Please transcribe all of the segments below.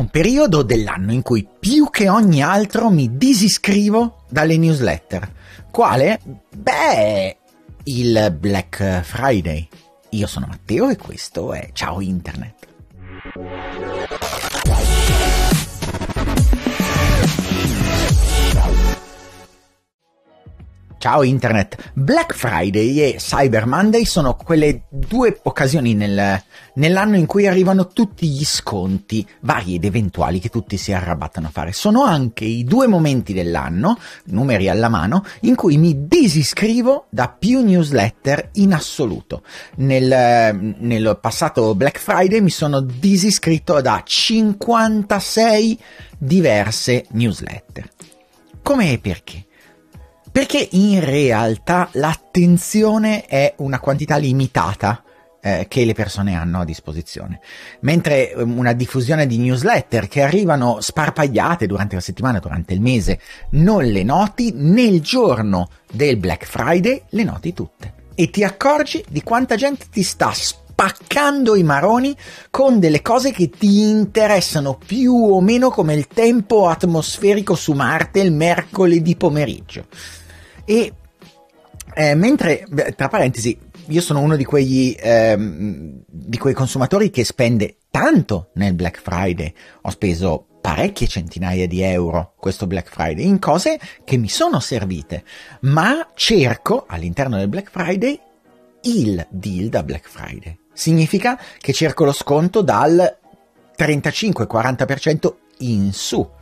un periodo dell'anno in cui più che ogni altro mi disiscrivo dalle newsletter. Quale? Beh, il Black Friday. Io sono Matteo e questo è Ciao Internet. Ciao Internet! Black Friday e Cyber Monday sono quelle due occasioni nel, nell'anno in cui arrivano tutti gli sconti, vari ed eventuali, che tutti si arrabattano a fare. Sono anche i due momenti dell'anno, numeri alla mano, in cui mi disiscrivo da più newsletter in assoluto. Nel, nel passato Black Friday mi sono disiscritto da 56 diverse newsletter. Come e perché? Perché in realtà l'attenzione è una quantità limitata eh, che le persone hanno a disposizione. Mentre um, una diffusione di newsletter che arrivano sparpagliate durante la settimana, durante il mese, non le noti, nel giorno del Black Friday le noti tutte. E ti accorgi di quanta gente ti sta spaccando i maroni con delle cose che ti interessano più o meno come il tempo atmosferico su Marte il mercoledì pomeriggio. E eh, mentre, tra parentesi, io sono uno di quegli ehm, di quei consumatori che spende tanto nel Black Friday. Ho speso parecchie centinaia di euro questo Black Friday in cose che mi sono servite, ma cerco all'interno del Black Friday il deal da Black Friday. Significa che cerco lo sconto dal 35-40% in su.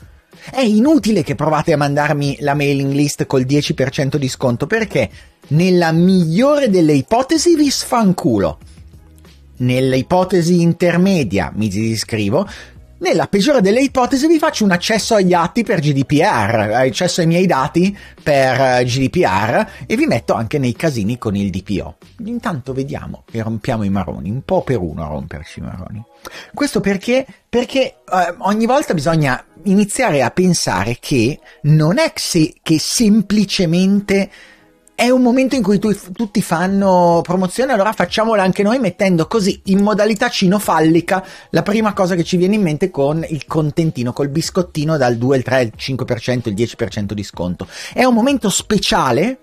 È inutile che provate a mandarmi la mailing list col 10% di sconto perché nella migliore delle ipotesi vi sfanculo. Nell'ipotesi intermedia mi disiscrivo, nella peggiore delle ipotesi vi faccio un accesso agli atti per GDPR, accesso ai miei dati per eh, GDPR e vi metto anche nei casini con il DPO. Intanto vediamo e rompiamo i maroni, un po' per uno a romperci i maroni. Questo perché? Perché eh, ogni volta bisogna iniziare a pensare che non è se, che semplicemente è un momento in cui tu, tutti fanno promozione, allora facciamola anche noi mettendo così in modalità cinofallica la prima cosa che ci viene in mente con il contentino, col biscottino dal 2, il 3, il 5%, il 10% di sconto. È un momento speciale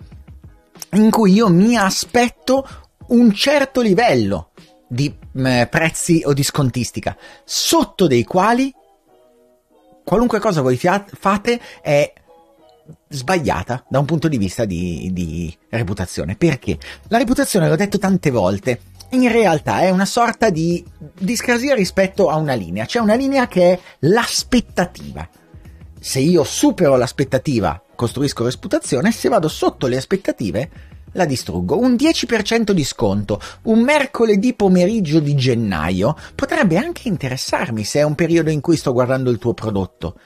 in cui io mi aspetto un certo livello di eh, prezzi o di scontistica, sotto dei quali qualunque cosa voi fate è sbagliata da un punto di vista di, di reputazione. Perché? La reputazione, l'ho detto tante volte, in realtà è una sorta di discrasia rispetto a una linea. C'è una linea che è l'aspettativa. Se io supero l'aspettativa, costruisco reputazione, se vado sotto le aspettative, la distruggo. Un 10% di sconto, un mercoledì pomeriggio di gennaio, potrebbe anche interessarmi se è un periodo in cui sto guardando il tuo prodotto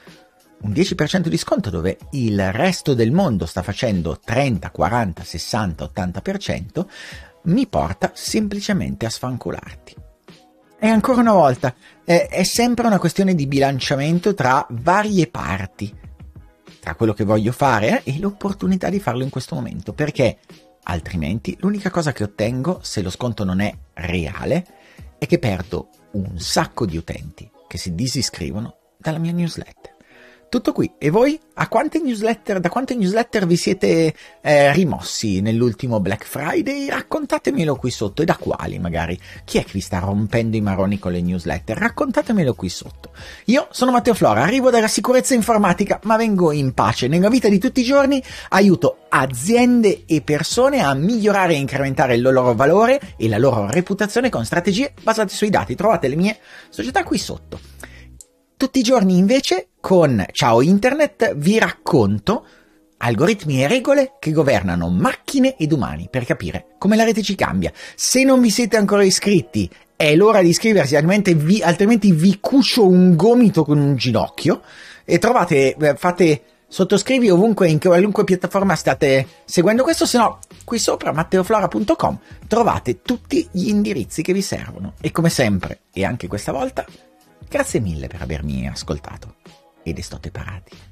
un 10% di sconto dove il resto del mondo sta facendo 30, 40, 60, 80%, mi porta semplicemente a sfancularti. E ancora una volta, è, è sempre una questione di bilanciamento tra varie parti, tra quello che voglio fare e l'opportunità di farlo in questo momento, perché altrimenti l'unica cosa che ottengo se lo sconto non è reale è che perdo un sacco di utenti che si disiscrivono dalla mia newsletter. Tutto qui. E voi? Quante da quante newsletter vi siete eh, rimossi nell'ultimo Black Friday? Raccontatemelo qui sotto. E da quali magari? Chi è che vi sta rompendo i maroni con le newsletter? Raccontatemelo qui sotto. Io sono Matteo Flora, arrivo dalla sicurezza informatica, ma vengo in pace. Nella vita di tutti i giorni aiuto aziende e persone a migliorare e incrementare il loro valore e la loro reputazione con strategie basate sui dati. Trovate le mie società qui sotto. Tutti i giorni invece con Ciao Internet vi racconto algoritmi e regole che governano macchine ed umani per capire come la rete ci cambia. Se non vi siete ancora iscritti è l'ora di iscriversi, altrimenti vi, altrimenti vi cucio un gomito con un ginocchio e trovate, eh, fate sottoscrivi ovunque, in qualunque piattaforma state seguendo questo, se no qui sopra matteoflora.com trovate tutti gli indirizzi che vi servono. E come sempre, e anche questa volta, Grazie mille per avermi ascoltato ed estote parati.